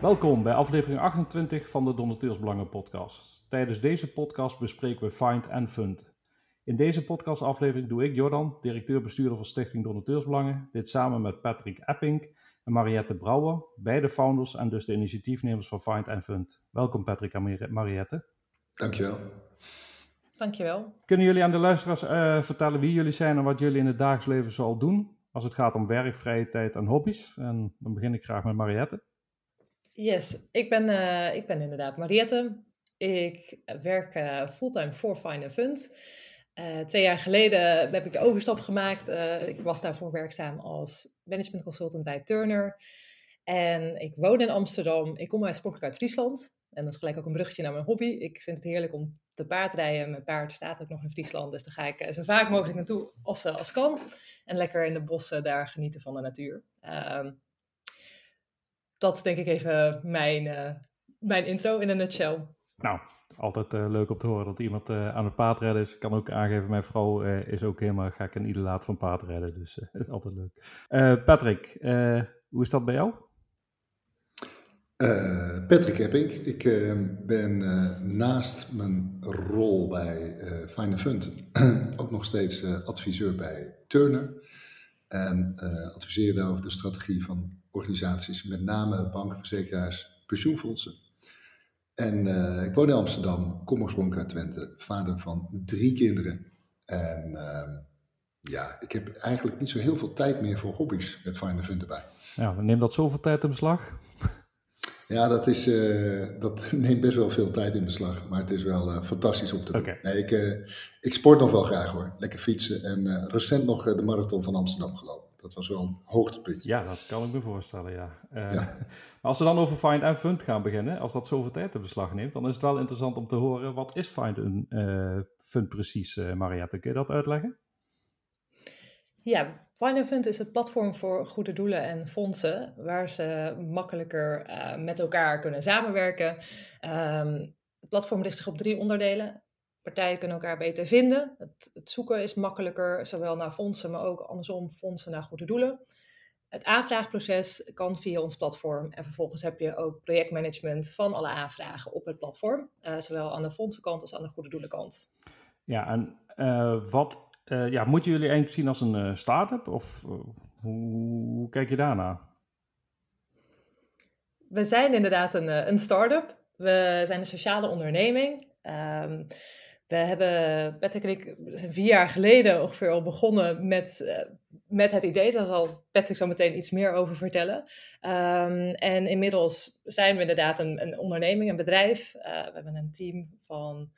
Welkom bij aflevering 28 van de Donateursbelangen podcast. Tijdens deze podcast bespreken we Find and Fund. In deze podcastaflevering doe ik, Jordan, directeur-bestuurder van Stichting Donateursbelangen, dit samen met Patrick Epping en Mariette Brouwer, beide founders en dus de initiatiefnemers van Find and Fund. Welkom Patrick en Mariette. Dankjewel. Dankjewel. Kunnen jullie aan de luisteraars uh, vertellen wie jullie zijn en wat jullie in het dagelijks leven zoal doen? Als het gaat om werk, vrije tijd en hobby's. En dan begin ik graag met Mariette. Yes, ik ben, uh, ik ben inderdaad Mariette. Ik werk uh, fulltime voor Find Fund. Uh, twee jaar geleden heb ik de overstap gemaakt. ik was daarvoor werkzaam als management consultant bij Turner. En ik woon in Amsterdam. Ik kom oorspronkelijk uit Friesland. En dat is gelijk ook een bruggetje naar mijn hobby. Ik vind het heerlijk om te paardrijden. Mijn paard staat ook nog in Friesland. Dus daar ga ik zo vaak mogelijk naartoe als, als kan. En lekker in de bossen daar genieten van de natuur. Uh, dat is denk ik even mijn, uh, mijn intro in een nutshell. Nou, altijd uh, leuk om te horen dat iemand uh, aan het paardrijden is. Ik kan ook aangeven, mijn vrouw is ook helemaal gek en ieder laat van paardrijden. Dus dat is altijd leuk. Patrick, hoe is dat bij jou? Uh, Patrick Epping. Ik uh, ben uh, naast mijn rol bij Find Fund ook nog steeds adviseur bij Turner. En adviseer daar over de strategie van organisaties, met name banken, verzekeraars, pensioenfondsen. En ik woon in Amsterdam, kom oorspronkelijk uit Twente, vader van drie kinderen. En ehm, ja, ik heb eigenlijk niet zo heel veel tijd meer voor hobby's met Find Fund erbij. Ja, neem dat zoveel tijd in beslag? Ja, dat, is, uh, dat neemt best wel veel tijd in beslag, maar het is wel uh, fantastisch om te doen. Okay. Nee, ik, uh, ik sport nog wel graag hoor, lekker fietsen en recent nog de marathon van Amsterdam gelopen. Dat was wel een hoogtepuntje. Ja, dat kan ik me voorstellen, ja. ja. als we dan over Find and Fund gaan beginnen, als dat zoveel tijd in beslag neemt, dan is het wel interessant om te horen, wat is Find and Fund precies, Mariette? Kun je dat uitleggen? Ja, Fund is het platform voor goede doelen en fondsen, waar ze makkelijker uh, met elkaar kunnen samenwerken. Um, het platform richt zich op drie onderdelen. Partijen kunnen elkaar beter vinden. Het, zoeken is makkelijker, zowel naar fondsen, maar ook andersom fondsen naar goede doelen. Het aanvraagproces kan via ons platform. En vervolgens heb je ook projectmanagement van alle aanvragen op het platform. Uh, zowel aan de fondsenkant als aan de goede doelenkant. Ja, en uh, wat uh, ja, moeten jullie eigenlijk zien als een uh, start-up? Of uh, hoe, kijk je daarna? We zijn inderdaad een, een start-up. We zijn een sociale onderneming. Um, we hebben, Patrick en ik zijn vier jaar geleden ongeveer al begonnen met, met het idee. Daar zal Patrick zo meteen iets meer over vertellen. Um, en inmiddels zijn we inderdaad een, een onderneming, een bedrijf. we hebben een team van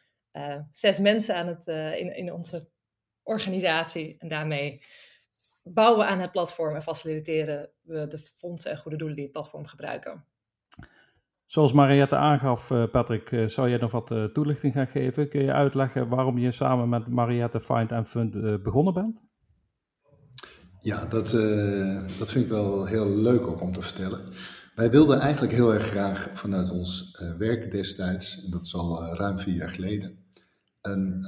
zes mensen aan het, in, in onze organisatie. En daarmee bouwen we aan het platform en faciliteren we de fondsen en goede doelen die het platform gebruiken. Zoals Mariette aangaf, eh, Patrick, eh, zou jij nog wat eh, toelichting gaan geven? Kun je uitleggen waarom je samen met Mariette Find and Fund begonnen bent? Ja, dat, dat vind ik wel heel leuk ook om te vertellen. Wij wilden eigenlijk heel erg graag vanuit ons werk destijds, en dat is al ruim vier jaar geleden, een,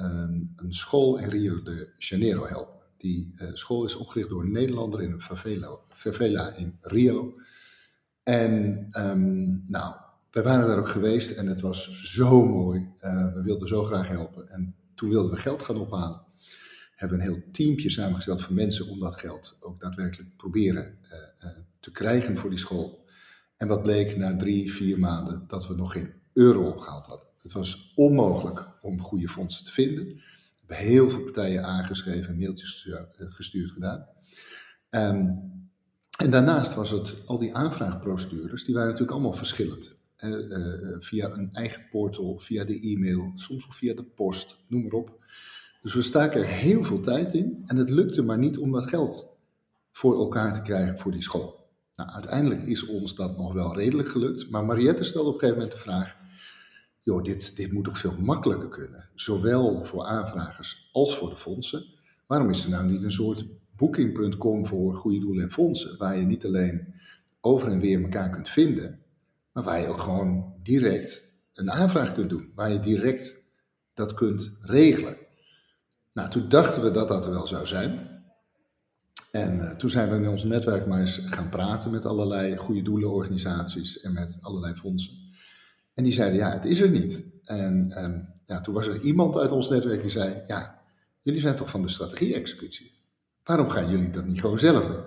een, school in Rio de Janeiro helpen. Die uh, school is opgericht door een Nederlander in een favela, favela in Rio. En um, nou, wij waren daar ook geweest en het was zo mooi. Uh, we wilden zo graag helpen. En toen wilden we geld gaan ophalen. Hebben een heel teampje samengesteld van mensen om dat geld ook daadwerkelijk proberen uh, te krijgen voor die school. En wat bleek na drie, vier maanden dat we nog geen euro opgehaald hadden. Het was onmogelijk om goede fondsen te vinden. We hebben heel veel partijen aangeschreven, mailtjes eh, gestuurd gedaan. Um, en daarnaast was het, al die aanvraagprocedures, die waren natuurlijk allemaal verschillend. Uh, uh, via een eigen portal, via de e-mail, soms ook via de post, noem maar op. Dus we staken er heel veel tijd in en het lukte maar niet om dat geld voor elkaar te krijgen voor die school. Nou, uiteindelijk is ons dat nog wel redelijk gelukt, maar Mariette stelde op een gegeven moment de vraag: joh, dit, dit moet toch veel makkelijker kunnen. Zowel voor aanvragers als voor de fondsen. Waarom is er nou niet een soort booking.com voor goede doelen en fondsen, waar je niet alleen over en weer elkaar kunt vinden, maar waar je ook gewoon direct een aanvraag kunt doen, waar je direct dat kunt regelen. Nou, toen dachten we dat dat er wel zou zijn. En toen zijn we in ons netwerk maar eens gaan praten met allerlei goede doelenorganisaties en met allerlei fondsen. En die zeiden, ja, het is er niet. En ehm, ja, toen was er iemand uit ons netwerk die zei, ja, jullie zijn toch van de strategie-executie? Waarom gaan jullie dat niet gewoon zelf doen?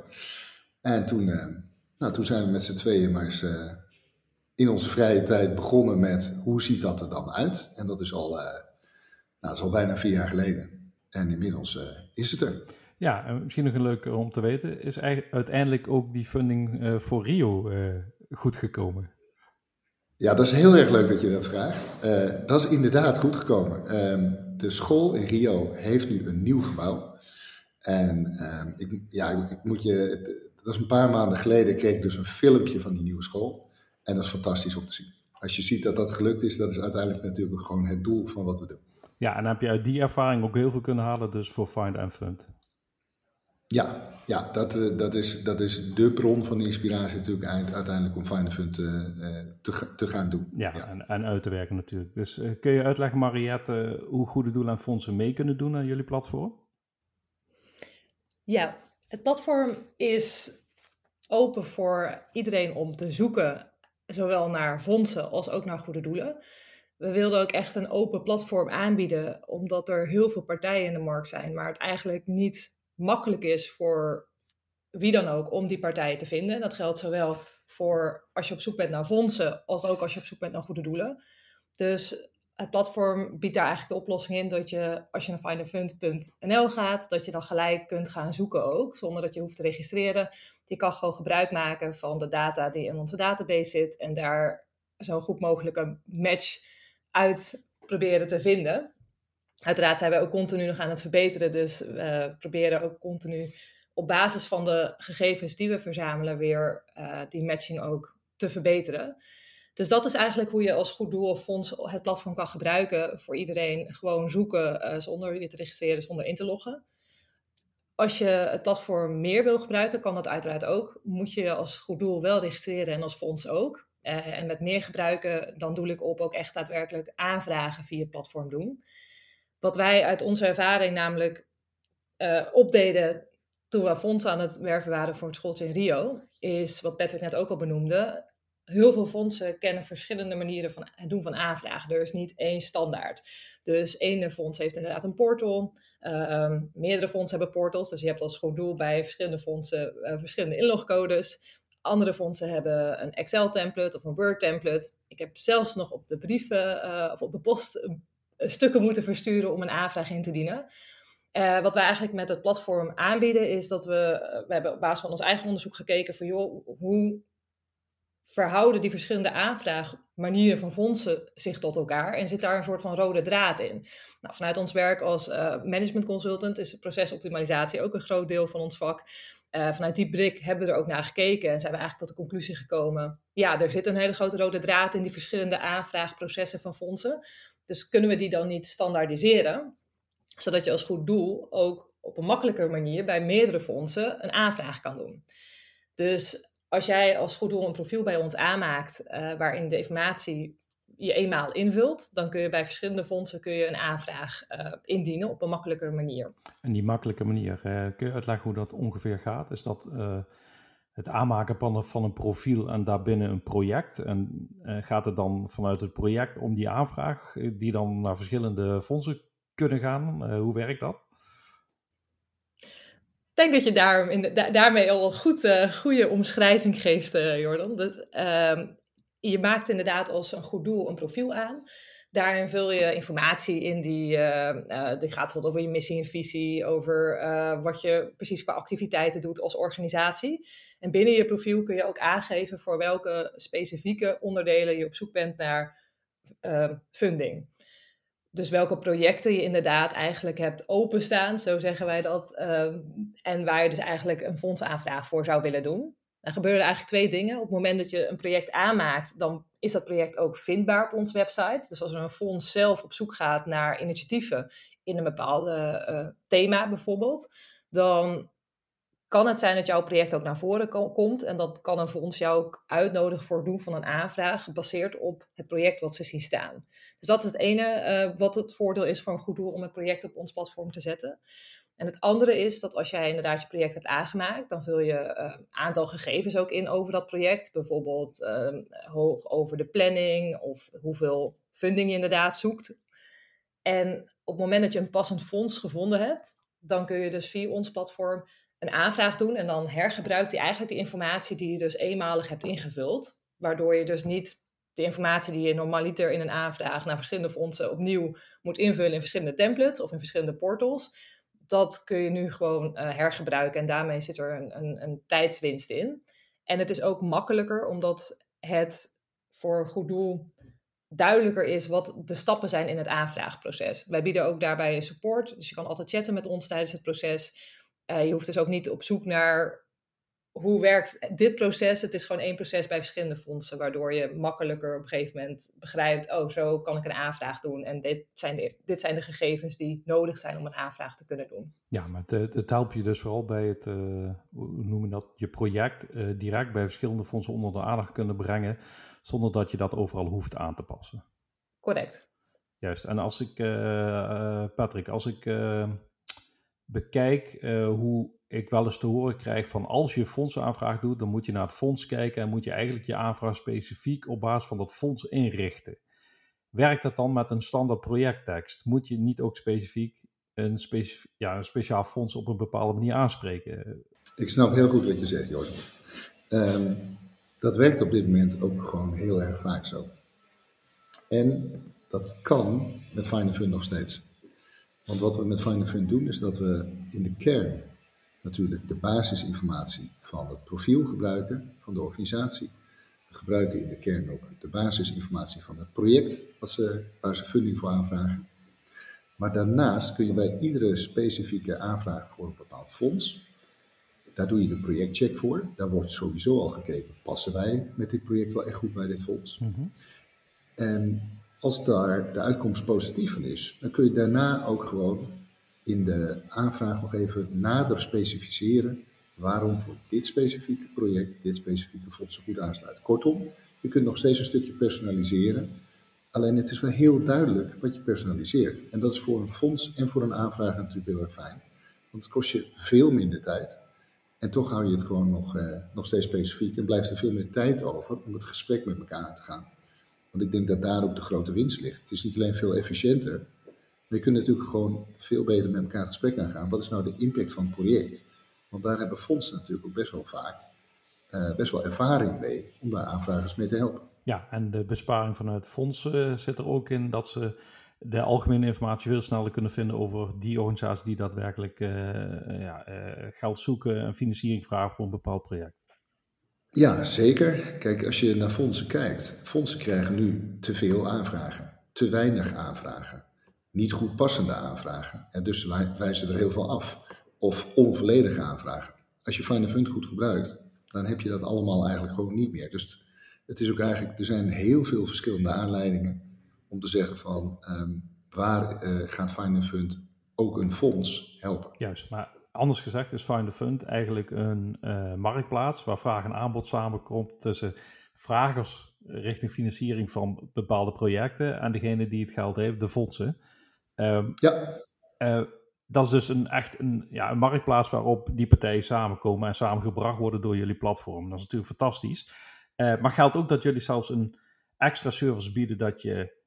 En toen, ehm, nou, toen zijn we met z'n tweeën maar eens uh, in onze vrije tijd begonnen met hoe ziet dat er dan uit? En dat is al, uh, nou, dat is al bijna vier jaar geleden. En inmiddels uh, is het er. Ja, en misschien nog een leuk om te weten, is uiteindelijk ook die funding voor Rio goed gekomen? Ja, dat is heel erg leuk dat je dat vraagt. Uh, dat is inderdaad goed gekomen. Uh, de school in Rio heeft nu een nieuw gebouw. En uh, ik, ja, ik moet je, dat is een paar maanden geleden, kreeg ik dus een filmpje van die nieuwe school. En dat is fantastisch om te zien. Als je ziet dat dat gelukt is, dat is uiteindelijk natuurlijk gewoon het doel van wat we doen. Ja, en heb je uit die ervaring ook heel veel kunnen halen, dus voor Find and Fund. Ja, ja dat, uh, dat, is, dat is de bron van inspiratie natuurlijk uiteindelijk om Find Fund uh, te, te gaan doen. Ja, ja. En, en, uit te werken natuurlijk. Dus uh, kun je uitleggen, Mariette, hoe goede doelen en fondsen mee kunnen doen aan jullie platform? Ja, het platform is open voor iedereen om te zoeken, zowel naar fondsen als ook naar goede doelen. We wilden ook echt een open platform aanbieden, omdat er heel veel partijen in de markt zijn, maar het eigenlijk niet makkelijk is voor wie dan ook om die partijen te vinden. Dat geldt zowel voor als je op zoek bent naar fondsen, als ook als je op zoek bent naar goede doelen. Dus het platform biedt daar eigenlijk de oplossing in dat je, als je naar findafund.nl gaat, dat je dan gelijk kunt gaan zoeken ook, zonder dat je hoeft te registreren. Je kan gewoon gebruik maken van de data die in onze database zit en daar zo goed mogelijk een match uit proberen te vinden. Uiteraard zijn wij ook continu nog aan het verbeteren, dus we proberen ook continu op basis van de gegevens die we verzamelen weer uh, die matching ook te verbeteren. Dus dat is eigenlijk hoe je als goed doel of fonds het platform kan gebruiken voor iedereen. Gewoon zoeken uh, zonder je te registreren, zonder in te loggen. Als je het platform meer wil gebruiken, kan dat uiteraard ook. Moet je als goed doel wel registreren en als fonds ook. Uh, en met meer gebruiken, dan doe ik op ook echt daadwerkelijk aanvragen via het platform doen. Wat wij uit onze ervaring namelijk uh, opdeden toen we fondsen aan het werven waren voor het schooltje in Rio, is wat Patrick net ook al benoemde. Heel veel fondsen kennen verschillende manieren van het doen van aanvragen. Er is niet één standaard. Dus ene fonds heeft inderdaad een portal. Uh, meerdere fondsen hebben portals. Dus je hebt als goed doel bij verschillende fondsen uh, verschillende inlogcodes. Andere fondsen hebben een Excel-template of een Word-template. Ik heb zelfs nog op de brieven uh, of op de post stukken moeten versturen om een aanvraag in te dienen. Uh, wat wij eigenlijk met het platform aanbieden is dat we, we hebben op basis van ons eigen onderzoek gekeken van joh, hoe verhouden die verschillende aanvraagmanieren van fondsen zich tot elkaar en zit daar een soort van rode draad in. Nou, vanuit ons werk als uh, management consultant is procesoptimalisatie ook een groot deel van ons vak. Vanuit die blik hebben we er ook naar gekeken en zijn we eigenlijk tot de conclusie gekomen, ja, er zit een hele grote rode draad in die verschillende aanvraagprocessen van fondsen. Dus kunnen we die dan niet standaardiseren, zodat je als goed doel ook op een makkelijker manier bij meerdere fondsen een aanvraag kan doen. Dus als jij als goed doel een profiel bij ons aanmaakt, uh, waarin de informatie je eenmaal invult, dan kun je bij verschillende fondsen kun je een aanvraag uh, indienen op een makkelijker manier. En die makkelijke manier, uh, kun je uitleggen hoe dat ongeveer gaat? Is dat het aanmaken van van een profiel en daarbinnen een project? En gaat het dan vanuit het project om die aanvraag, die dan naar verschillende fondsen kunnen gaan? hoe werkt dat? Ik denk dat je daar, in daarmee al een goed, goede omschrijving geeft, Jordan. Dat, uh, je maakt inderdaad als een goed doel een profiel aan. Daarin vul je informatie in die, uh, die gaat bijvoorbeeld over je missie en visie, over wat je precies qua activiteiten doet als organisatie. En binnen je profiel kun je ook aangeven voor welke specifieke onderdelen je op zoek bent naar funding. Dus welke projecten je inderdaad eigenlijk hebt openstaan, zo zeggen wij dat. Um, en waar je dus eigenlijk een fondsaanvraag voor zou willen doen. Dan gebeuren er eigenlijk twee dingen. Op het moment dat je een project aanmaakt, dan is dat project ook vindbaar op onze website. Dus als er een fonds zelf op zoek gaat naar initiatieven in een bepaalde uh, thema bijvoorbeeld, dan kan het zijn dat jouw project ook naar voren komt. En dat kan een fonds jou ook uitnodigen voor het doen van een aanvraag, gebaseerd op het project wat ze zien staan. Dus dat is het ene uh, wat het voordeel is voor een goed doel om het project op ons platform te zetten. En het andere is dat als jij inderdaad je project hebt aangemaakt, dan vul je een aantal gegevens ook in over dat project. Bijvoorbeeld ehm, hoog over de planning of hoeveel funding je inderdaad zoekt. En op het moment dat je een passend fonds gevonden hebt, dan kun je dus via ons platform een aanvraag doen. En dan hergebruikt hij eigenlijk de informatie die je dus eenmalig hebt ingevuld. Waardoor je dus niet de informatie die je normaliter in een aanvraag naar verschillende fondsen opnieuw moet invullen in verschillende templates of in verschillende portals. Dat kun je nu gewoon uh, hergebruiken en daarmee zit er een, een, een tijdswinst in. En het is ook makkelijker omdat het voor goed doel duidelijker is wat de stappen zijn in het aanvraagproces. Wij bieden ook daarbij support, dus je kan altijd chatten met ons tijdens het proces. Uh, je hoeft dus ook niet op zoek naar hoe werkt dit proces? Het is gewoon één proces bij verschillende fondsen, waardoor je makkelijker op een gegeven moment begrijpt, oh, zo kan ik een aanvraag doen en dit zijn de, dit zijn de gegevens die nodig zijn om een aanvraag te kunnen doen. Ja, maar het, het helpt je dus vooral bij het, uh, hoe noemen dat, je project uh, direct bij verschillende fondsen onder de aandacht kunnen brengen, zonder dat je dat overal hoeft aan te passen. Correct. Juist, en als ik, uh, Patrick, als ik bekijk hoe ik wel eens te horen krijg van als je fondsaanvraag doet, dan moet je naar het fonds kijken en moet je eigenlijk je aanvraag specifiek op basis van dat fonds inrichten. Werkt dat dan met een standaard projecttekst? Moet je niet ook specifiek een, ja, een speciaal fonds op een bepaalde manier aanspreken? Ik snap heel goed wat je zegt, Jordan. Um, dat werkt op dit moment ook gewoon heel erg vaak zo. En dat kan met Find Fund nog steeds. Want wat we met Find Fund doen, is dat we in de kern natuurlijk de basisinformatie van het profiel gebruiken van de organisatie. We gebruiken in de kern ook de basisinformatie van het project wat ze, waar ze funding voor aanvragen. Maar daarnaast kun je bij iedere specifieke aanvraag voor een bepaald fonds, daar doe je de projectcheck voor. Daar wordt sowieso al gekeken, passen wij met dit project wel echt goed bij dit fonds? Mm -hmm. En als daar de uitkomst positief van is, dan kun je daarna ook gewoon in de aanvraag nog even nader specificeren waarom voor dit specifieke project dit specifieke fonds zo goed aansluit. Kortom, je kunt nog steeds een stukje personaliseren. Alleen het is wel heel duidelijk wat je personaliseert. En dat is voor een fonds en voor een aanvraag natuurlijk heel erg fijn. Want het kost je veel minder tijd. En toch hou je het gewoon nog, eh, nog steeds specifiek. En blijft er veel meer tijd over om het gesprek met elkaar aan te gaan. Want ik denk dat daar ook de grote winst ligt. Het is niet alleen veel efficiënter, we kunnen natuurlijk gewoon veel beter met elkaar het gesprek aangaan. Wat is nou de impact van het project? Want daar hebben fondsen natuurlijk ook best wel vaak uh, best wel ervaring mee om daar aanvragers mee te helpen. Ja, en de besparing vanuit fondsen uh, zit er ook in dat ze de algemene informatie veel sneller kunnen vinden over die organisatie die daadwerkelijk uh, ja, geld zoeken en financiering vragen voor een bepaald project. Ja, zeker. Kijk, als je naar fondsen kijkt, fondsen krijgen nu te veel aanvragen, te weinig aanvragen niet goed passende aanvragen. En dus wijzen er heel veel af. Of onvolledige aanvragen. Als je Find Fund goed gebruikt, dan heb je dat allemaal eigenlijk gewoon niet meer. Dus het is ook eigenlijk, er zijn heel veel verschillende aanleidingen om te zeggen van um, waar uh, gaat Find Fund ook een fonds helpen. Juist, maar anders gezegd is Find Fund eigenlijk een uh, marktplaats waar vraag en aanbod samenkomt tussen vragers richting financiering van bepaalde projecten en degene die het geld heeft, de fondsen. Um, ja. Uh, dat is dus een, echt een, ja, een marktplaats waarop die partijen samenkomen en samengebracht worden door jullie platform. Dat is natuurlijk fantastisch. Uh, maar geldt ook dat jullie zelfs een extra service bieden dat je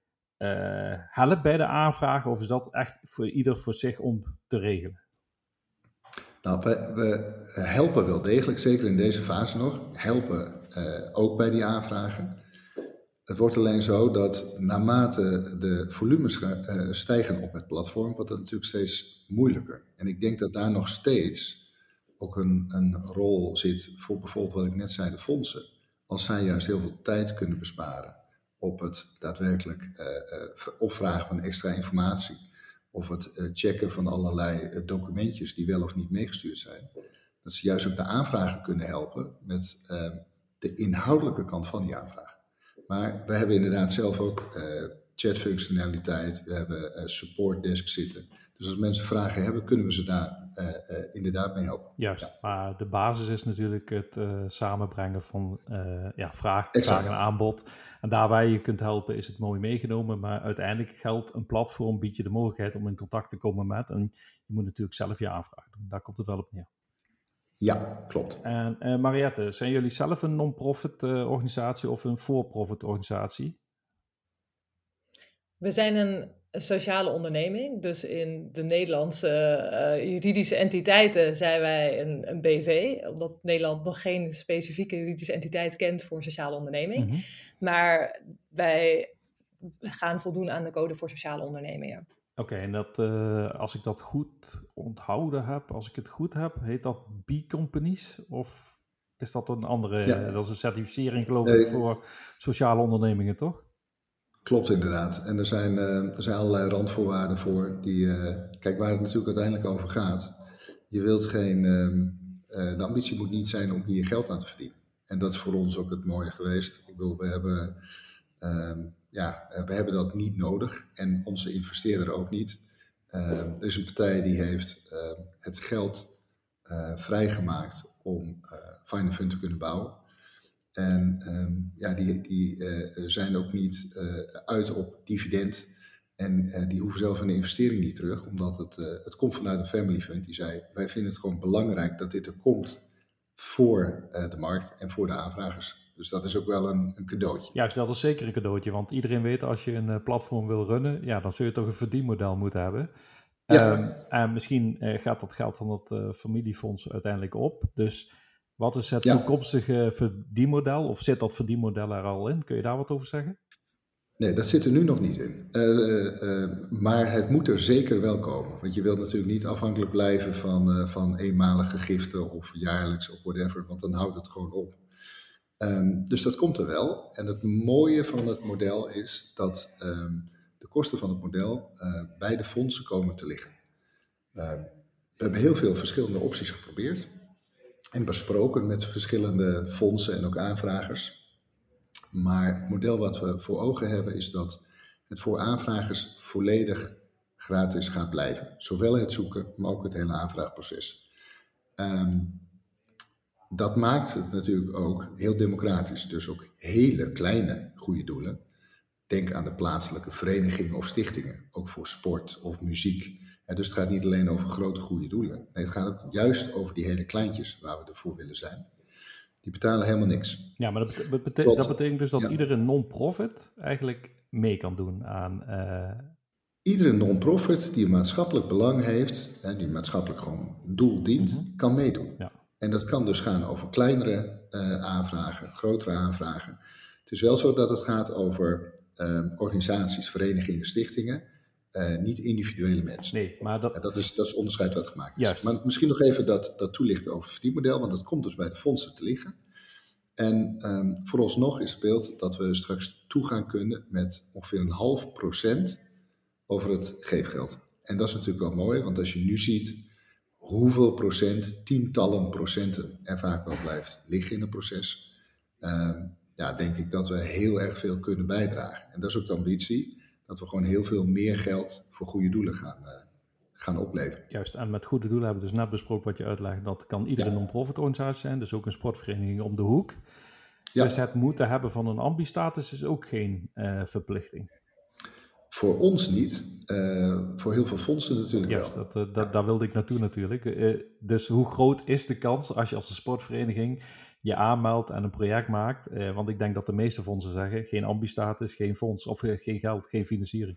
helpt bij de aanvraag? Of is dat echt voor ieder voor zich om te regelen? Nou, we, helpen wel degelijk, zeker in deze fase nog, helpen ook bij die aanvragen. Het wordt alleen zo dat naarmate de volumes eh, stijgen op het platform, wordt het natuurlijk steeds moeilijker. En ik denk dat daar nog steeds ook een, een rol zit voor bijvoorbeeld wat ik net zei, de fondsen. Als zij juist heel veel tijd kunnen besparen op het daadwerkelijk uh, opvragen van extra informatie. Of het uh, checken van allerlei documentjes die wel of niet meegestuurd zijn. Dat ze juist ook de aanvragen kunnen helpen met de inhoudelijke kant van die aanvraag. Maar we hebben inderdaad zelf ook uh, chatfunctionaliteit, we hebben uh, support desk zitten. Dus als mensen vragen hebben, kunnen we ze daar inderdaad mee helpen. Juist, maar de basis is natuurlijk het samenbrengen van ja, vraag, vraag en aanbod. En daarbij je kunt helpen is het mooi meegenomen, maar uiteindelijk geldt een platform biedt je de mogelijkheid om in contact te komen met. En je moet natuurlijk zelf je aanvraag doen. Daar komt het wel op neer. Ja, klopt. En uh, Mariette, zijn jullie zelf een non-profit uh, organisatie of een for-profit organisatie? We zijn een sociale onderneming. Dus in de Nederlandse uh, juridische entiteiten zijn wij een, een, BV, omdat Nederland nog geen specifieke juridische entiteit kent voor sociale onderneming. Mm -hmm. Maar wij gaan voldoen aan de code voor sociale ondernemingen. Oké, en dat, uh, als ik dat goed onthouden heb, als ik het goed heb, heet dat B-companies? Of is dat een andere, ja. dat is een certificering geloof nee. ik voor sociale ondernemingen, toch? Klopt inderdaad. En er zijn, uh, er zijn allerlei randvoorwaarden voor. Die, uh, kijk, waar het natuurlijk uiteindelijk over gaat. Je wilt geen, uh, de ambitie moet niet zijn om hier geld aan te verdienen. En dat is voor ons ook het mooie geweest. Ik bedoel, we hebben, ehm, ja, we hebben dat niet nodig. En onze investeerder ook niet. Ehm, er is een partij die heeft ehm, het geld vrijgemaakt om Fine Fund te kunnen bouwen. En um, ja, die, die uh, zijn ook niet uh, uit op dividend. En uh, die hoeven zelf een investering niet terug, omdat het, het komt vanuit een family fund. Die zei, wij vinden het gewoon belangrijk dat dit er komt voor de markt en voor de aanvragers. Dus dat is ook wel een, een cadeautje. Juist, dat is zeker een cadeautje. Want iedereen weet, als je een platform wil runnen, ja, dan zul je toch een verdienmodel moeten hebben. Ja. Um, en misschien gaat dat geld van dat familiefonds uiteindelijk op. Dus wat is het toekomstige verdienmodel? Of zit dat verdienmodel er al in? Kun je daar wat over zeggen? Nee, dat zit er nu nog niet in. Uh, uh, maar het moet er zeker wel komen. Want je wilt natuurlijk niet afhankelijk blijven van, uh, van eenmalige giften of jaarlijks of whatever, want dan houdt het gewoon op. Um, dus dat komt er wel. En het mooie van het model is dat um, de kosten van het model bij de fondsen komen te liggen. Ehm, we hebben heel veel verschillende opties geprobeerd en besproken met verschillende fondsen en ook aanvragers. Maar het model wat we voor ogen hebben is dat het voor aanvragers volledig gratis gaat blijven. Zowel het zoeken, maar ook het hele aanvraagproces. Um, dat maakt het natuurlijk ook heel democratisch. Dus ook hele kleine goede doelen. Denk aan de plaatselijke verenigingen of stichtingen, ook voor sport of muziek dus het gaat niet alleen over grote goede doelen. Nee, het gaat ook juist over die hele kleintjes waar we ervoor willen zijn. Die betalen helemaal niks. Ja, maar dat, betekent, dat betekent dus dat iedere non-profit eigenlijk mee kan doen aan. Uh... Iedere non-profit die een maatschappelijk belang heeft, hè, die maatschappelijk gewoon doel dient, mhm. kan meedoen. Ja. En dat kan dus gaan over kleinere uh, aanvragen, grotere aanvragen. Het is wel zo dat het gaat over uh, organisaties, verenigingen, stichtingen uh, niet individuele mensen. Nee, maar dat... dat, is, dat is onderscheid wat gemaakt is. Juist. Maar misschien nog even dat, dat toelichten over het verdienmodel, want dat komt dus bij de fondsen te liggen. En um, vooralsnog is het beeld dat we straks toegaan kunnen met ongeveer een half procent over het geefgeld. En dat is natuurlijk wel mooi, want als je nu ziet hoeveel procent, tientallen procenten er vaak wel blijft liggen in een proces, um, ja, denk ik dat we heel erg veel kunnen bijdragen. En dat is ook de ambitie dat we gewoon heel veel meer geld voor goede doelen gaan, uh, gaan opleveren. Juist, en met goede doelen hebben we dus net besproken wat je uitlegt. Dat kan iedere non-profit organisatie zijn, dus ook een sportvereniging om de hoek. Ja. Dus het moeten hebben van een ambi-status is ook geen uh, verplichting. Voor ons niet, uh, voor heel veel fondsen natuurlijk Juist, wel. Dat, dat, Daar wilde ik naartoe natuurlijk. dus hoe groot is de kans als je als een sportvereniging je aanmeldt en een project maakt. Eh, want ik denk dat de meeste fondsen zeggen: geen ambistatus, geen fonds of eh, geen geld, geen financiering.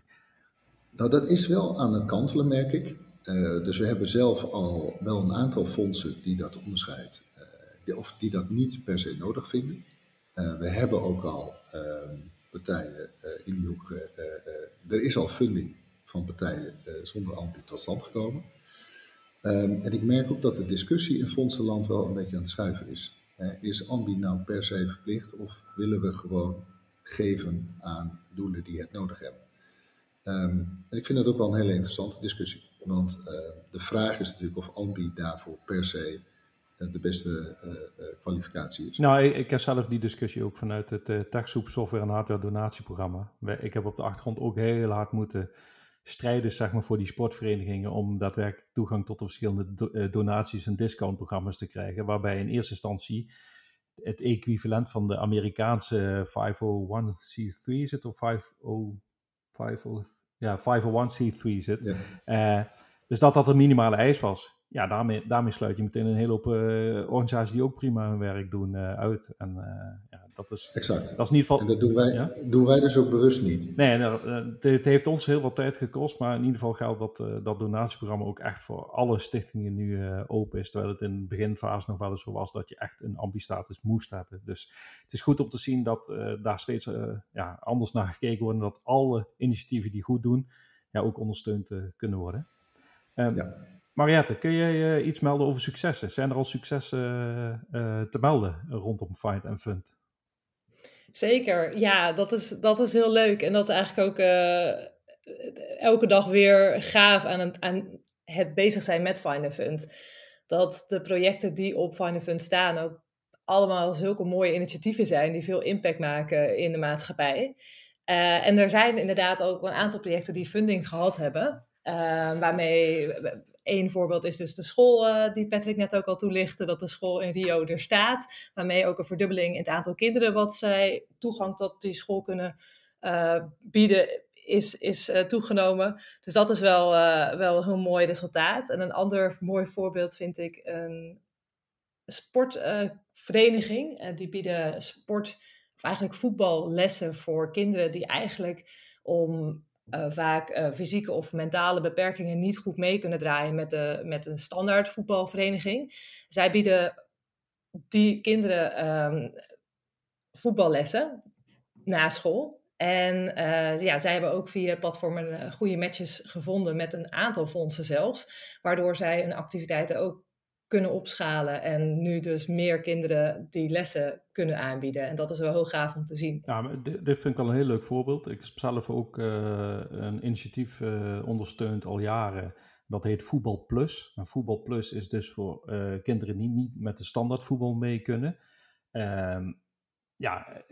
Nou, dat is wel aan het kantelen, merk ik. Uh, dus we hebben zelf al wel een aantal fondsen die dat onderscheid, die, of die dat niet per se nodig vinden. we hebben ook al ehm, partijen in die hoek. er is al funding van partijen zonder ambi tot stand gekomen. Um, en ik merk ook dat de discussie in fondsenland wel een beetje aan het schuiven is. Uh, is Ambi nou per se verplicht of willen we gewoon geven aan doelen die het nodig hebben? Um, en ik vind dat ook wel een hele interessante discussie. Want uh, de vraag is natuurlijk of Ambi daarvoor per se uh, de beste kwalificatie is. Nou, ik, ik, heb zelf die discussie ook vanuit het uh, TechSoup software en hardware donatieprogramma. Ik heb op de achtergrond ook heel hard moeten strijders zeg maar, voor die sportverenigingen om daadwerkelijk toegang tot de verschillende donaties en discountprogramma's te krijgen. Waarbij in eerste instantie het equivalent van de Amerikaanse 501c3 zit, of 50, ja, 501c3 zit. Ja. dus dat dat een minimale eis was ja, daarmee, daarmee sluit je meteen een hele hoop uh, organisaties die ook prima hun werk doen uh, uit. En ja, dat is, exact. Dat is in ieder geval, en dat doen wij, ja? doen wij dus ook bewust niet. Nee, nou, het heeft ons heel wat tijd gekost, maar in ieder geval geldt dat dat donatieprogramma ook echt voor alle stichtingen nu open is. Terwijl het in de beginfase nog wel eens zo was dat je echt een ambistatus moest hebben. Dus het is goed om te zien dat daar steeds ja, anders naar gekeken wordt en dat alle initiatieven die goed doen, ja, ook ondersteund kunnen worden. Um, ja. Mariette, kun je iets melden over successen? Zijn er al successen uh, te melden rondom Find and Fund? Zeker, ja, dat is, dat is heel leuk. En dat is eigenlijk ook uh, elke dag weer gaaf aan het, aan het bezig zijn met and Fund. Dat de projecten die op and Fund staan ook allemaal zulke mooie initiatieven zijn die veel impact maken in de maatschappij. en er zijn inderdaad ook een aantal projecten die funding gehad hebben. waarmee Eén voorbeeld is dus de school uh, die Patrick net ook al toelichtte, dat de school in Rio er staat, waarmee ook een verdubbeling in het aantal kinderen wat zij toegang tot die school kunnen uh, bieden is, is uh, toegenomen. Dus dat is wel, wel een heel mooi resultaat. En een ander mooi voorbeeld vind ik een sportvereniging. die bieden sport, of eigenlijk voetballessen voor kinderen die eigenlijk om uh, vaak uh, fysieke of mentale beperkingen niet goed mee kunnen draaien met, de, met een standaard voetbalvereniging. Zij bieden die kinderen um, voetballessen na school. En uh, ja, zij hebben ook via platformen goede matches gevonden met een aantal fondsen zelfs. Waardoor zij hun activiteiten ook kunnen opschalen en nu dus meer kinderen die lessen kunnen aanbieden. En dat is wel heel gaaf om te zien. Ja, maar dit, vind ik wel een heel leuk voorbeeld. Ik heb zelf ook uh, een initiatief uh, ondersteund al jaren. Dat heet Voetbal Plus. En Voetbal Plus is dus voor uh, kinderen die niet met de standaard voetbal mee kunnen. Ehm, ja,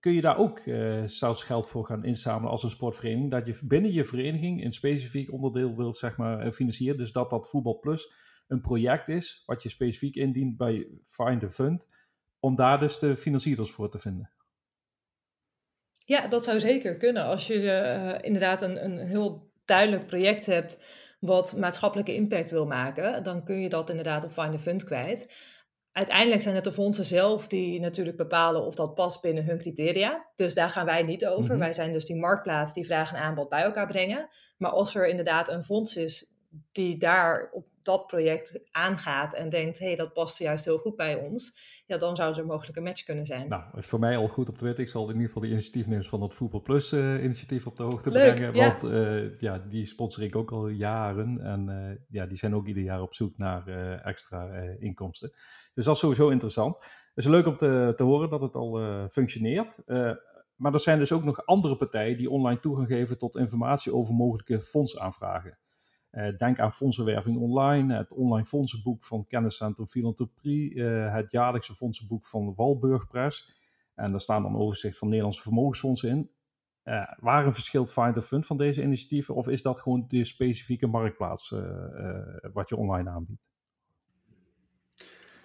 kun je daar ook zelfs geld voor gaan inzamelen als een sportvereniging? Dat je binnen je vereniging een specifiek onderdeel wilt zeg maar, financieren. Dus dat dat Voetbal Plus een project is wat je specifiek indient bij Find a Fund, om daar dus de financiers voor te vinden. Ja, dat zou zeker kunnen. Als je uh, inderdaad een, een heel duidelijk project hebt wat maatschappelijke impact wil maken, dan kun je dat inderdaad op Find a Fund kwijt. Uiteindelijk zijn het de fondsen zelf die natuurlijk bepalen of dat past binnen hun criteria. Dus daar gaan wij niet over. Mhm. Wij zijn dus die marktplaats die vraag en aanbod bij elkaar brengen. Maar als er inderdaad een fonds is die daar op dat project aangaat en denkt, hé, hey, dat past juist heel goed bij ons, ja, dan zou er mogelijk een match kunnen zijn. Nou, is voor mij al goed op te weten. Ik zal in ieder geval de initiatiefnemers van het Voetbal Plus uh, initiatief op de hoogte brengen. Want uh, ja, die sponsor ik ook al jaren. En uh, ja, die zijn ook ieder jaar op zoek naar extra inkomsten. Dus dat is sowieso interessant. Het is leuk om te, te horen dat het al functioneert. maar er zijn dus ook nog andere partijen die online toegang geven tot informatie over mogelijke fondsaanvragen. Uh, denk aan fondsenwerving online, het online fondsenboek van Kenniscentrum Philanthropie, uh, het jaarlijkse fondsenboek van Walburg Press. En daar staan dan overzicht van Nederlandse vermogensfondsen in. Uh, waar een verschil Find a Fund van deze initiatieven of is dat gewoon de specifieke marktplaats wat je online aanbiedt?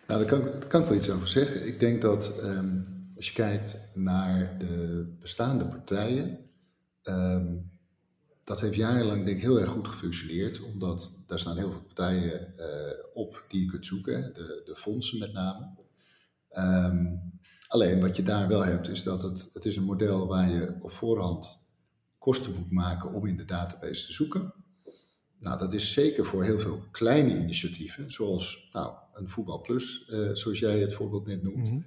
Nou, daar kan, kan ik wel iets over zeggen. Ik denk dat um, als je kijkt naar de bestaande partijen, um, dat heeft jarenlang denk ik heel erg goed gefunctioneerd, omdat daar staan heel veel partijen uh, op die je kunt zoeken, de, de fondsen met name. Um, alleen wat je daar wel hebt, is dat het, het is een model waar je op voorhand kosten moet maken om in de database te zoeken. Nou, dat is zeker voor heel veel kleine initiatieven, zoals nou, een Voetbal Plus, uh, zoals jij het voorbeeld net noemt, mm -hmm.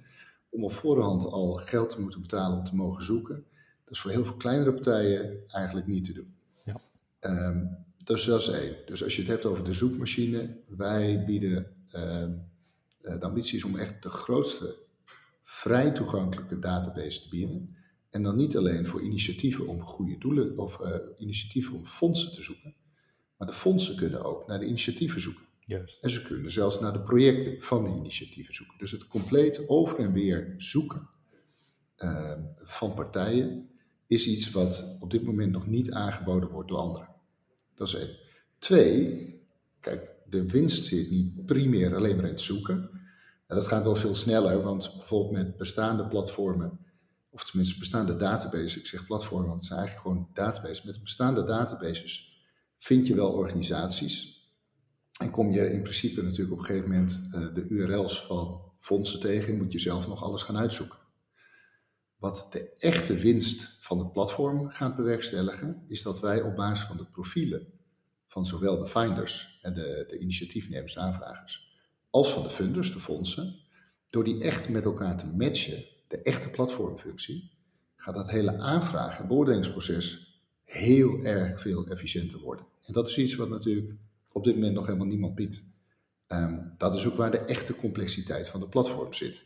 om op voorhand al geld te moeten betalen om te mogen zoeken. Dat is voor heel veel kleinere partijen eigenlijk niet te doen. Um, dus dat is één. Dus als je het hebt over de zoekmachine, wij bieden um, de ambitie is om echt de grootste vrij toegankelijke database te bieden. En dan niet alleen voor initiatieven om goede doelen of uh, initiatieven om fondsen te zoeken, maar de fondsen kunnen ook naar de initiatieven zoeken. Juist. En ze kunnen zelfs naar de projecten van de initiatieven zoeken. Dus het compleet over en weer zoeken uh, van partijen is iets wat op dit moment nog niet aangeboden wordt door anderen. Dat is één. Twee, kijk, de winst zit niet primair alleen maar in het zoeken. En dat gaat wel veel sneller, want bijvoorbeeld met bestaande platformen, of tenminste bestaande databases, ik zeg platformen, want het zijn eigenlijk gewoon databases. Met bestaande databases vind je wel organisaties. En kom je in principe natuurlijk op een gegeven moment uh, de URL's van fondsen tegen, moet je zelf nog alles gaan uitzoeken. Wat de echte winst van het platform gaat bewerkstelligen, is dat wij op basis van de profielen van zowel de finders en de, de initiatiefnemers, aanvragers, als van de funders, de fondsen, door die echt met elkaar te matchen, de echte platformfunctie, gaat dat hele aanvragen- en beoordelingsproces heel erg veel efficiënter worden. En dat is iets wat natuurlijk op dit moment nog helemaal niemand biedt. Um, dat is ook waar de echte complexiteit van de platform zit.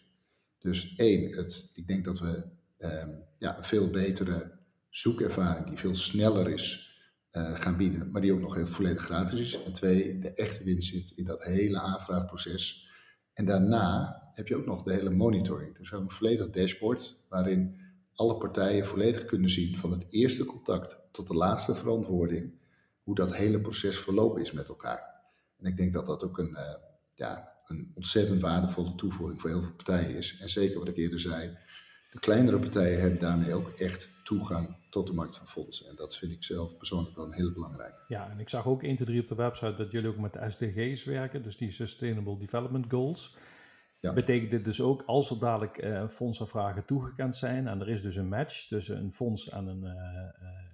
Dus één, het, ik denk dat we um, ja, een veel betere zoekervaring die veel sneller is uh, gaan bieden, maar die ook nog heel volledig gratis is. En twee, de echte winst zit in dat hele aanvraagproces. En daarna heb je ook nog de hele monitoring. Dus we hebben een volledig dashboard waarin alle partijen volledig kunnen zien van het eerste contact tot de laatste verantwoording hoe dat hele proces verlopen is met elkaar. En ik denk dat dat ook een, uh, ja, een ontzettend waardevolle toevoeging voor heel veel partijen is. En zeker wat ik eerder zei, de kleinere partijen hebben daarmee ook echt toegang tot de markt van fondsen. En dat vind ik zelf persoonlijk dan heel belangrijk. Ja, en ik zag ook 1, 2, 3 op de website dat jullie ook met de SDG's werken, dus die Sustainable Development Goals. Ja. Betekent dit dus ook, als er dadelijk uh, fondsenvragen toegekend zijn en er is dus een match tussen een fonds en een, uh,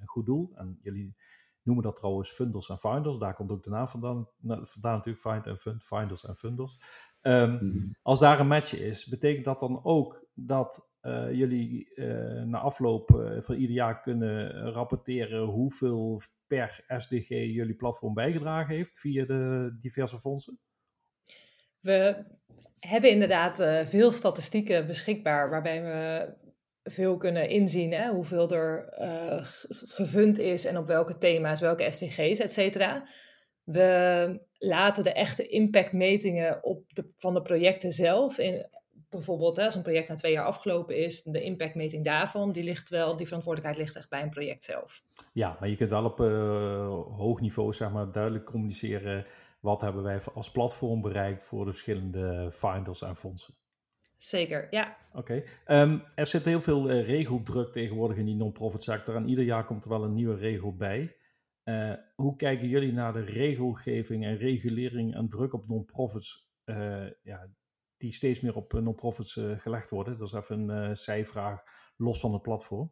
een goed doel, en jullie noemen dat trouwens funders en finders, daar komt ook de naam vandaan, vandaan natuurlijk, find en fund, finders en funders. Um, mm-hmm. Als daar een match is, betekent dat dan ook dat uh, jullie uh, na afloop uh, van ieder jaar kunnen rapporteren hoeveel per SDG jullie platform bijgedragen heeft via de diverse fondsen? We hebben inderdaad veel statistieken beschikbaar waarbij we veel kunnen inzien hè, hoeveel er gevund is en op welke thema's, welke SDG's, et cetera. We laten de echte impactmetingen op de, van de projecten zelf in, bijvoorbeeld als een project na twee jaar afgelopen is, de impactmeting daarvan, die ligt wel, die verantwoordelijkheid ligt echt bij een project zelf. Ja, maar je kunt wel op uh, hoog niveau zeg maar, duidelijk communiceren wat hebben wij als platform bereikt voor de verschillende finders en fondsen. Zeker, ja. Oké. Okay. Um, ehm, er zit heel veel uh, regeldruk tegenwoordig in die non-profit sector en ieder jaar komt er wel een nieuwe regel bij. Uh, hoe kijken jullie naar de regelgeving en regulering en druk op non-profits ja, die steeds meer op non-profits uh, gelegd worden? Dat is even een uh, zijvraag los van het platform.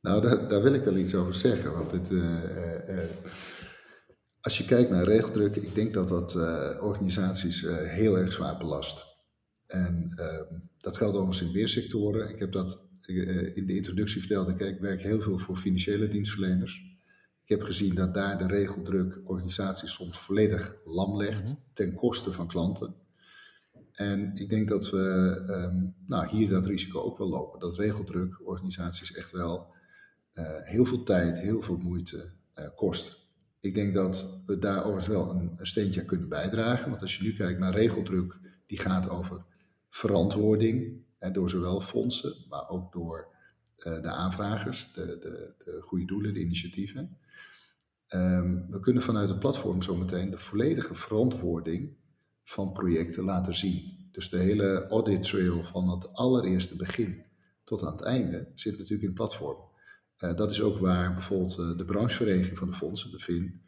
Nou, daar, daar, wil ik wel iets over zeggen. Want het, als je kijkt naar regeldruk, ik denk dat dat organisaties heel erg zwaar belast. En ehm, dat geldt overigens in meer sectoren. Ik heb dat in de introductie verteld. Ik werk heel veel voor financiële dienstverleners. Ik heb gezien dat daar de regeldruk organisaties soms volledig lam legt mhm. ten koste van klanten. En ik denk dat we um, nou, hier dat risico ook wel lopen. Dat regeldruk organisaties echt wel uh, heel veel tijd, heel veel moeite uh, kost. Ik denk dat we daar overigens wel een, een, steentje kunnen bijdragen. Want als je nu kijkt naar regeldruk, die gaat over verantwoording. Hè, door zowel fondsen, maar ook door uh, de aanvragers, de, de, de goede doelen, de initiatieven. Um, we kunnen vanuit het platform zometeen de volledige verantwoording van projecten laten zien. Dus de hele audit trail van het allereerste begin tot aan het einde zit natuurlijk in het platform. Uh, dat is ook waar bijvoorbeeld uh, de branchevereniging van de fondsen, de FIN,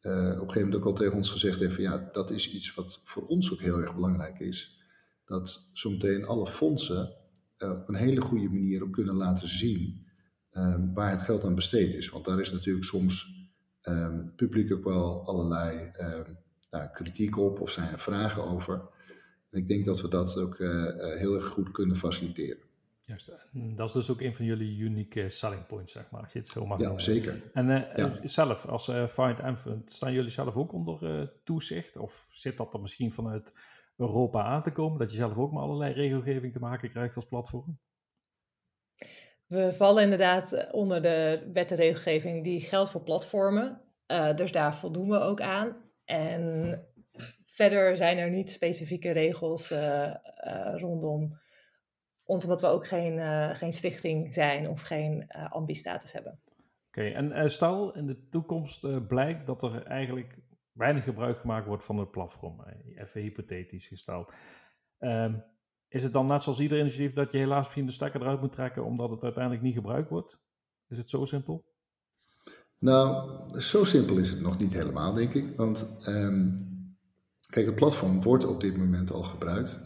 uh, op een gegeven moment ook al tegen ons gezegd heeft: van, ja, dat is iets wat voor ons ook heel erg belangrijk is. Dat zometeen alle fondsen op een hele goede manier ook kunnen laten zien waar het geld aan besteed is. Want daar is natuurlijk soms um, publiek ook wel allerlei um, daar kritiek op of zijn er vragen over. En ik denk dat we dat ook uh, heel erg goed kunnen faciliteren. Juist, dat is dus ook een van jullie unique selling points, zeg maar, als je het zo mag Ja, noemen. zeker. En uh, ja. zelf, als uh, Find Infant, staan jullie zelf ook onder toezicht? Of zit dat er misschien vanuit Europa aan te komen, dat je zelf ook met allerlei regelgeving te maken krijgt als platform? We vallen inderdaad onder de wet en regelgeving die geldt voor platformen. dus daar voldoen we ook aan. En verder zijn er niet specifieke regels uh, uh, rondom omdat we ook geen, geen stichting zijn of geen ambi-status hebben. Oké, en stel in de toekomst blijkt dat er eigenlijk weinig gebruik gemaakt wordt van het platform, even hypothetisch gesteld. Um, is het dan net zoals ieder initiatief dat je helaas misschien de stekker eruit moet trekken omdat het uiteindelijk niet gebruikt wordt? Is het zo simpel? Nou, zo simpel is het nog niet helemaal, denk ik. Want ehm, kijk, het platform wordt op dit moment al gebruikt.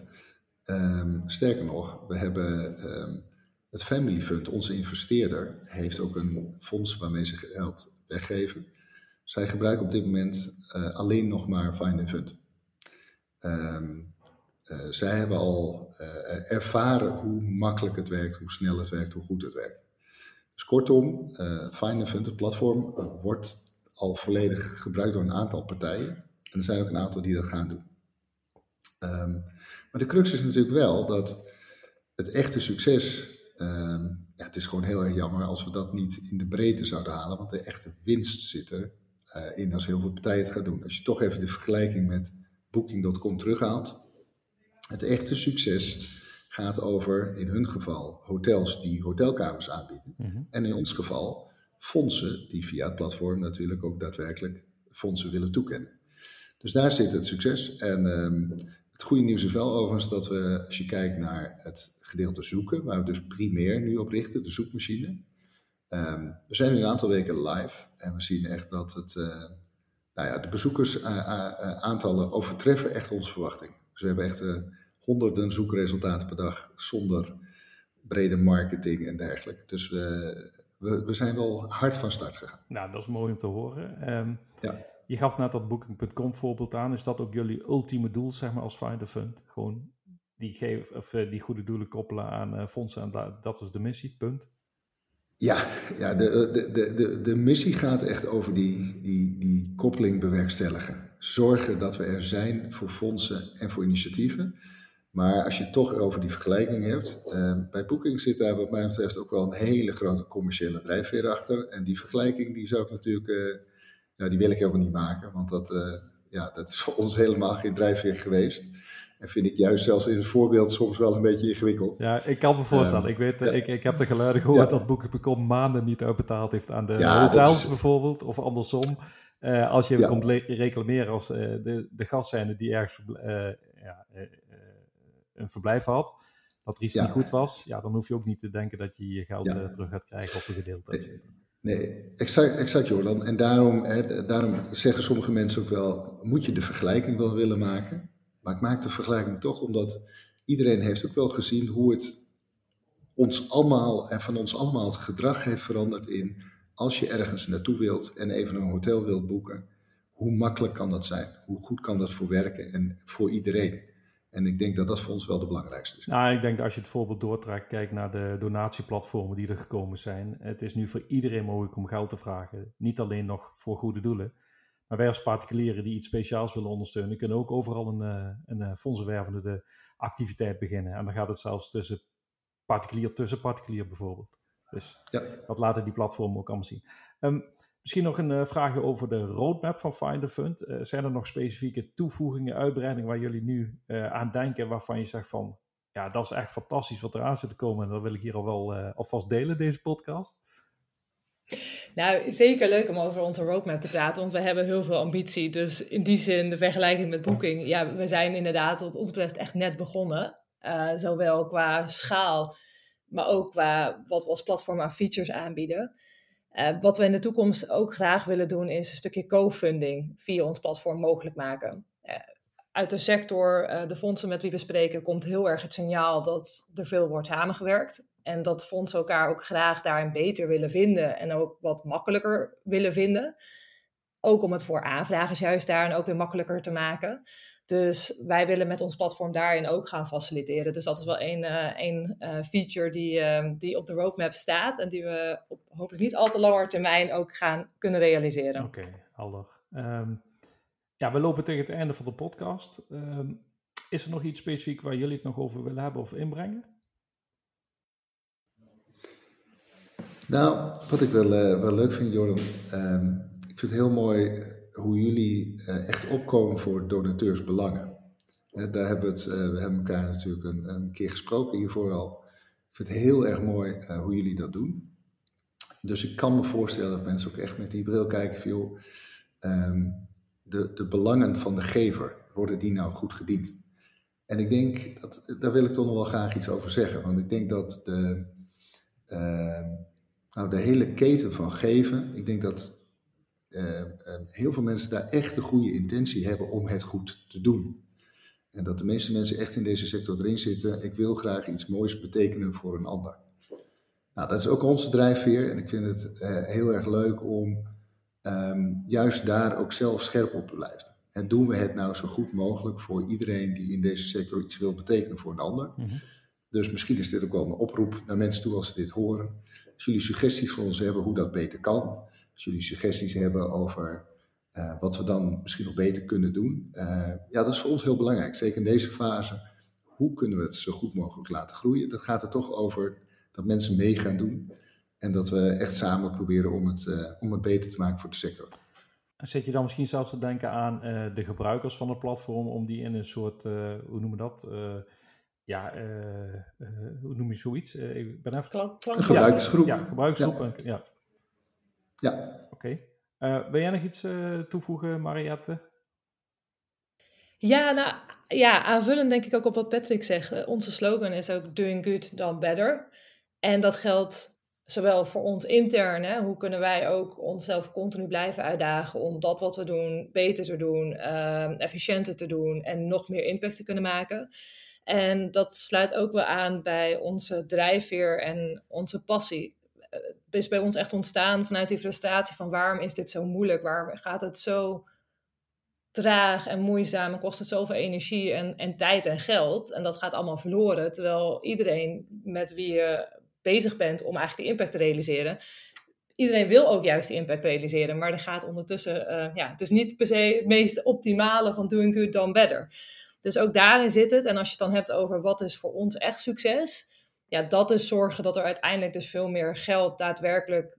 Um, sterker nog, we hebben um, het Family Fund, onze investeerder, heeft ook een fonds waarmee ze geld weggeven. Zij gebruiken op dit moment uh, alleen nog maar Find Fund. Uh, zij hebben al uh, ervaren hoe makkelijk het werkt, hoe snel het werkt, hoe goed het werkt. Dus kortom, uh, Find Fund, het platform, wordt al volledig gebruikt door een aantal partijen. En er zijn ook een aantal die dat gaan doen. Um, maar de crux is natuurlijk wel dat het echte succes, um, ja, het is gewoon heel erg jammer als we dat niet in de breedte zouden halen, want de echte winst zit er in als heel veel partijen het gaan doen. Als je toch even de vergelijking met Booking.com terughaalt, het echte succes gaat over, in hun geval, hotels die hotelkamers aanbieden. Mhm. En in ons geval, fondsen die via het platform natuurlijk ook daadwerkelijk fondsen willen toekennen. Dus daar zit het succes. En um, het goede nieuws is wel overigens dat we, als je kijkt naar het gedeelte zoeken, waar we dus primair nu op richten, de zoekmachine. Um, we zijn nu een aantal weken live en we zien echt dat het, uh, nou ja, de bezoekersaantallen uh, uh, overtreffen echt onze verwachtingen. Dus we hebben echt eh, honderden zoekresultaten per dag zonder brede marketing en dergelijke. Dus we, we, we zijn wel hard van start gegaan. Nou, dat is mooi om te horen. Um, ja. Je gaf net dat Booking.com voorbeeld aan. Is dat ook jullie ultieme doel, zeg maar, als Finder Fund? Gewoon die, geef, of, uh, die goede doelen koppelen aan uh, fondsen en da dat is de missie, punt? Ja, ja de, de, de, de, de missie gaat echt over die, die, die koppeling bewerkstelligen. Zorgen dat we er zijn voor fondsen en voor initiatieven. Maar als je het toch over die vergelijking hebt, uh, bij Booking zit daar wat mij betreft ook wel een hele grote commerciële drijfveer achter. En die vergelijking die zou ik natuurlijk, uh, ja, die wil ik helemaal niet maken, want dat, uh, ja, dat is voor ons helemaal geen drijfveer geweest. En vind ik juist zelfs in het voorbeeld soms wel een beetje ingewikkeld. Ja, ik kan me voorstellen. Um, ik, weet, ja. ik, ik heb de geluiden gehoord ja. dat Booking.com maanden niet uitbetaald heeft aan de ja, hotels is... bijvoorbeeld, of andersom. als je komt reclameren als de, de gastzijnde die ergens ja, een verblijf had, dat ja. niet goed was, ja, dan hoef je ook niet te denken dat je je geld ja. uh, terug gaat krijgen op een gedeelte. Nee, nee exact, exact Jordan. En daarom, hè, daarom zeggen sommige mensen ook wel, moet je de vergelijking wel willen maken? Maar ik maak de vergelijking toch omdat iedereen heeft ook wel gezien hoe het ons allemaal en van ons allemaal het gedrag heeft veranderd in als je ergens naartoe wilt en even een hotel wilt boeken, hoe makkelijk kan dat zijn? Hoe goed kan dat voor werken en voor iedereen? En ik denk dat dat voor ons wel de belangrijkste is. Nou, ik denk dat als je het voorbeeld doortrekt, kijk naar de donatieplatformen die er gekomen zijn. Het is nu voor iedereen mogelijk om geld te vragen. Niet alleen nog voor goede doelen. Maar wij als particulieren die iets speciaals willen ondersteunen, kunnen ook overal een, eh, een, een fondsenwervende activiteit beginnen. En dan gaat het zelfs tussen particulier tussen particulier bijvoorbeeld. Dus ja. dat laten die platformen ook allemaal zien. Um, Misschien nog een uh, vraagje over de roadmap van Finder Fund. Uh, zijn er nog specifieke toevoegingen, uitbreidingen waar jullie nu uh, aan denken, waarvan je zegt van, ja, dat is echt fantastisch wat eraan zit te komen en dat wil ik hier al wel alvast delen, deze podcast? Nou, zeker leuk om over onze roadmap te praten, want we hebben heel veel ambitie. Dus in die zin, de vergelijking met Booking, ja, we zijn inderdaad wat ons betreft echt net begonnen. zowel qua schaal, maar ook qua wat we als platform aan features aanbieden. Uh, wat we in de toekomst ook graag willen doen, is een stukje co-funding via ons platform mogelijk maken. Uh, uit de sector, uh, de fondsen met wie we spreken, komt heel erg het signaal dat er veel wordt samengewerkt. En dat fondsen elkaar ook graag daarin beter willen vinden en ook wat makkelijker willen vinden. Ook om het voor aanvragers juist daarin ook weer makkelijker te maken. Dus wij willen met ons platform daarin ook gaan faciliteren. Dus dat is wel een, uh, een uh, feature die, uh, die op de roadmap staat en die we op hopelijk niet al te lange termijn ook gaan kunnen realiseren. Oké, okay, helder. Um, ja, we lopen tegen het einde van de podcast. Um, is er nog iets specifiek waar jullie het nog over willen hebben of inbrengen? Nou, wat ik wel, wel leuk vind, Jordan. Um, ik vind het heel mooi hoe jullie uh, echt opkomen voor donateursbelangen. Daar hebben we, het, uh, we hebben elkaar natuurlijk een, een, keer gesproken hiervoor al. vind het heel erg mooi hoe jullie dat doen. Dus ik kan me voorstellen dat mensen ook echt met die bril kijken van joh, ehm, de, de belangen van de gever, worden die nou goed gediend? En ik denk, dat, daar wil ik toch nog wel graag iets over zeggen. Want ik denk dat de, ehm, nou, de hele keten van geven, ik denk dat heel veel mensen daar echt de goede intentie hebben om het goed te doen. En dat de meeste mensen echt in deze sector erin zitten. Ik wil graag iets moois betekenen voor een ander. Nou, dat is ook onze drijfveer. En ik vind het uh, heel erg leuk om um, juist daar ook zelf scherp op te blijven. En doen we het nou zo goed mogelijk voor iedereen die in deze sector iets wil betekenen voor een ander. Mm -hmm. Dus misschien is dit ook wel een oproep naar mensen toe als ze dit horen. Als jullie suggesties voor ons hebben hoe dat beter kan. Als jullie suggesties hebben over uh, wat we dan misschien nog beter kunnen doen. Uh, ja, dat is voor ons heel belangrijk. Zeker in deze fase. Hoe kunnen we het zo goed mogelijk laten groeien? Dat gaat er toch over dat mensen mee gaan doen. En dat we echt samen proberen om het, uh, om het beter te maken voor de sector. Zit je dan misschien zelfs te denken aan uh, de gebruikers van het platform, om die in een soort, uh, hoe noemen we dat? Uh, ja, hoe noem je zoiets? ik ben even... Klank, klank. Een gebruikersgroep. Ja, gebruikersgroep. Ja. ja. Ja. Oké. Okay. wil jij nog iets toevoegen, Mariette? Ja, nou ja, aanvullend denk ik ook op wat Patrick zegt. onze slogan is ook doing good, done better. En dat geldt zowel voor ons intern, hè, hoe kunnen wij ook onszelf continu blijven uitdagen om dat wat we doen beter te doen, uh, efficiënter te doen en nog meer impact te kunnen maken. En dat sluit ook wel aan bij onze drijfveer en onze passie. Het is bij ons echt ontstaan vanuit die frustratie van waarom is dit zo moeilijk? Waarom gaat het zo traag en moeizaam en kost het zoveel energie en, en tijd en geld? En dat gaat allemaal verloren, terwijl iedereen met wie je bezig bent om eigenlijk die impact te realiseren. Iedereen wil ook juist die impact realiseren, maar er gaat ondertussen, uh, ja, het is niet per se het meest optimale van doing good done better. Dus ook daarin zit het. En als je het dan hebt over wat is voor ons echt succes, ja, dat is zorgen dat er uiteindelijk dus veel meer geld daadwerkelijk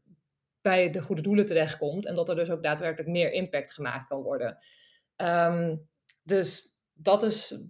bij de goede doelen terechtkomt. En dat er dus ook daadwerkelijk meer impact gemaakt kan worden. Um, dus dat is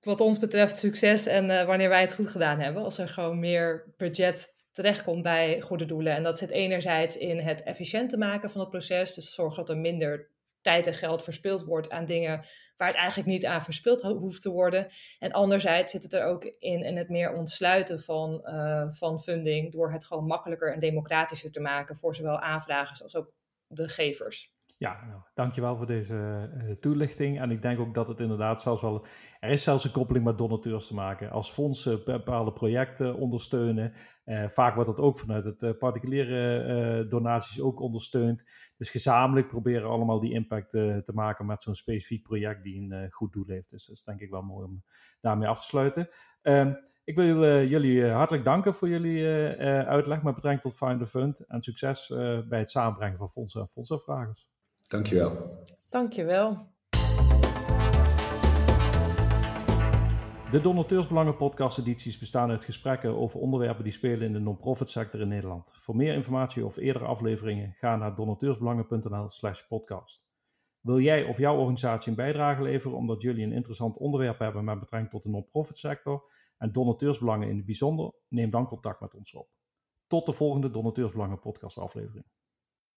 wat ons betreft succes en uh, wanneer wij het goed gedaan hebben. Als er gewoon meer budget terechtkomt bij goede doelen. En dat zit enerzijds in het efficiënt maken van het proces. Dus zorgen dat er minder tijd en geld verspild wordt aan dingen waar het eigenlijk niet aan verspild hoeft te worden. En anderzijds zit het er ook in, in het meer ontsluiten van, uh, van funding door het gewoon makkelijker en democratischer te maken voor zowel aanvragers als ook de gevers. Ja, nou, dankjewel voor deze uh, toelichting. En ik denk ook dat het inderdaad zelfs wel... Er is zelfs een koppeling met donateurs te maken. Als fondsen bepaalde projecten ondersteunen. Uh, vaak wordt dat ook vanuit het particuliere donaties ook ondersteund. Dus gezamenlijk proberen allemaal die impact te maken met zo'n specifiek project die een goed doel heeft. Dus dat is denk ik wel mooi om daarmee af te sluiten. Ehm, ik wil jullie hartelijk danken voor jullie uitleg met betrekking tot the Fund. En succes bij het samenbrengen van fondsen en fondsenvragers. Dankjewel. Dankjewel. De Donateursbelangen podcast edities bestaan uit gesprekken over onderwerpen die spelen in de non-profit sector in Nederland. Voor meer informatie of eerdere afleveringen ga naar donateursbelangen.nl slash podcast. Wil jij of jouw organisatie een bijdrage leveren omdat jullie een interessant onderwerp hebben met betrekking tot de non-profit sector en donateursbelangen in het bijzonder? Neem dan contact met ons op. Tot de volgende Donateursbelangen podcast aflevering.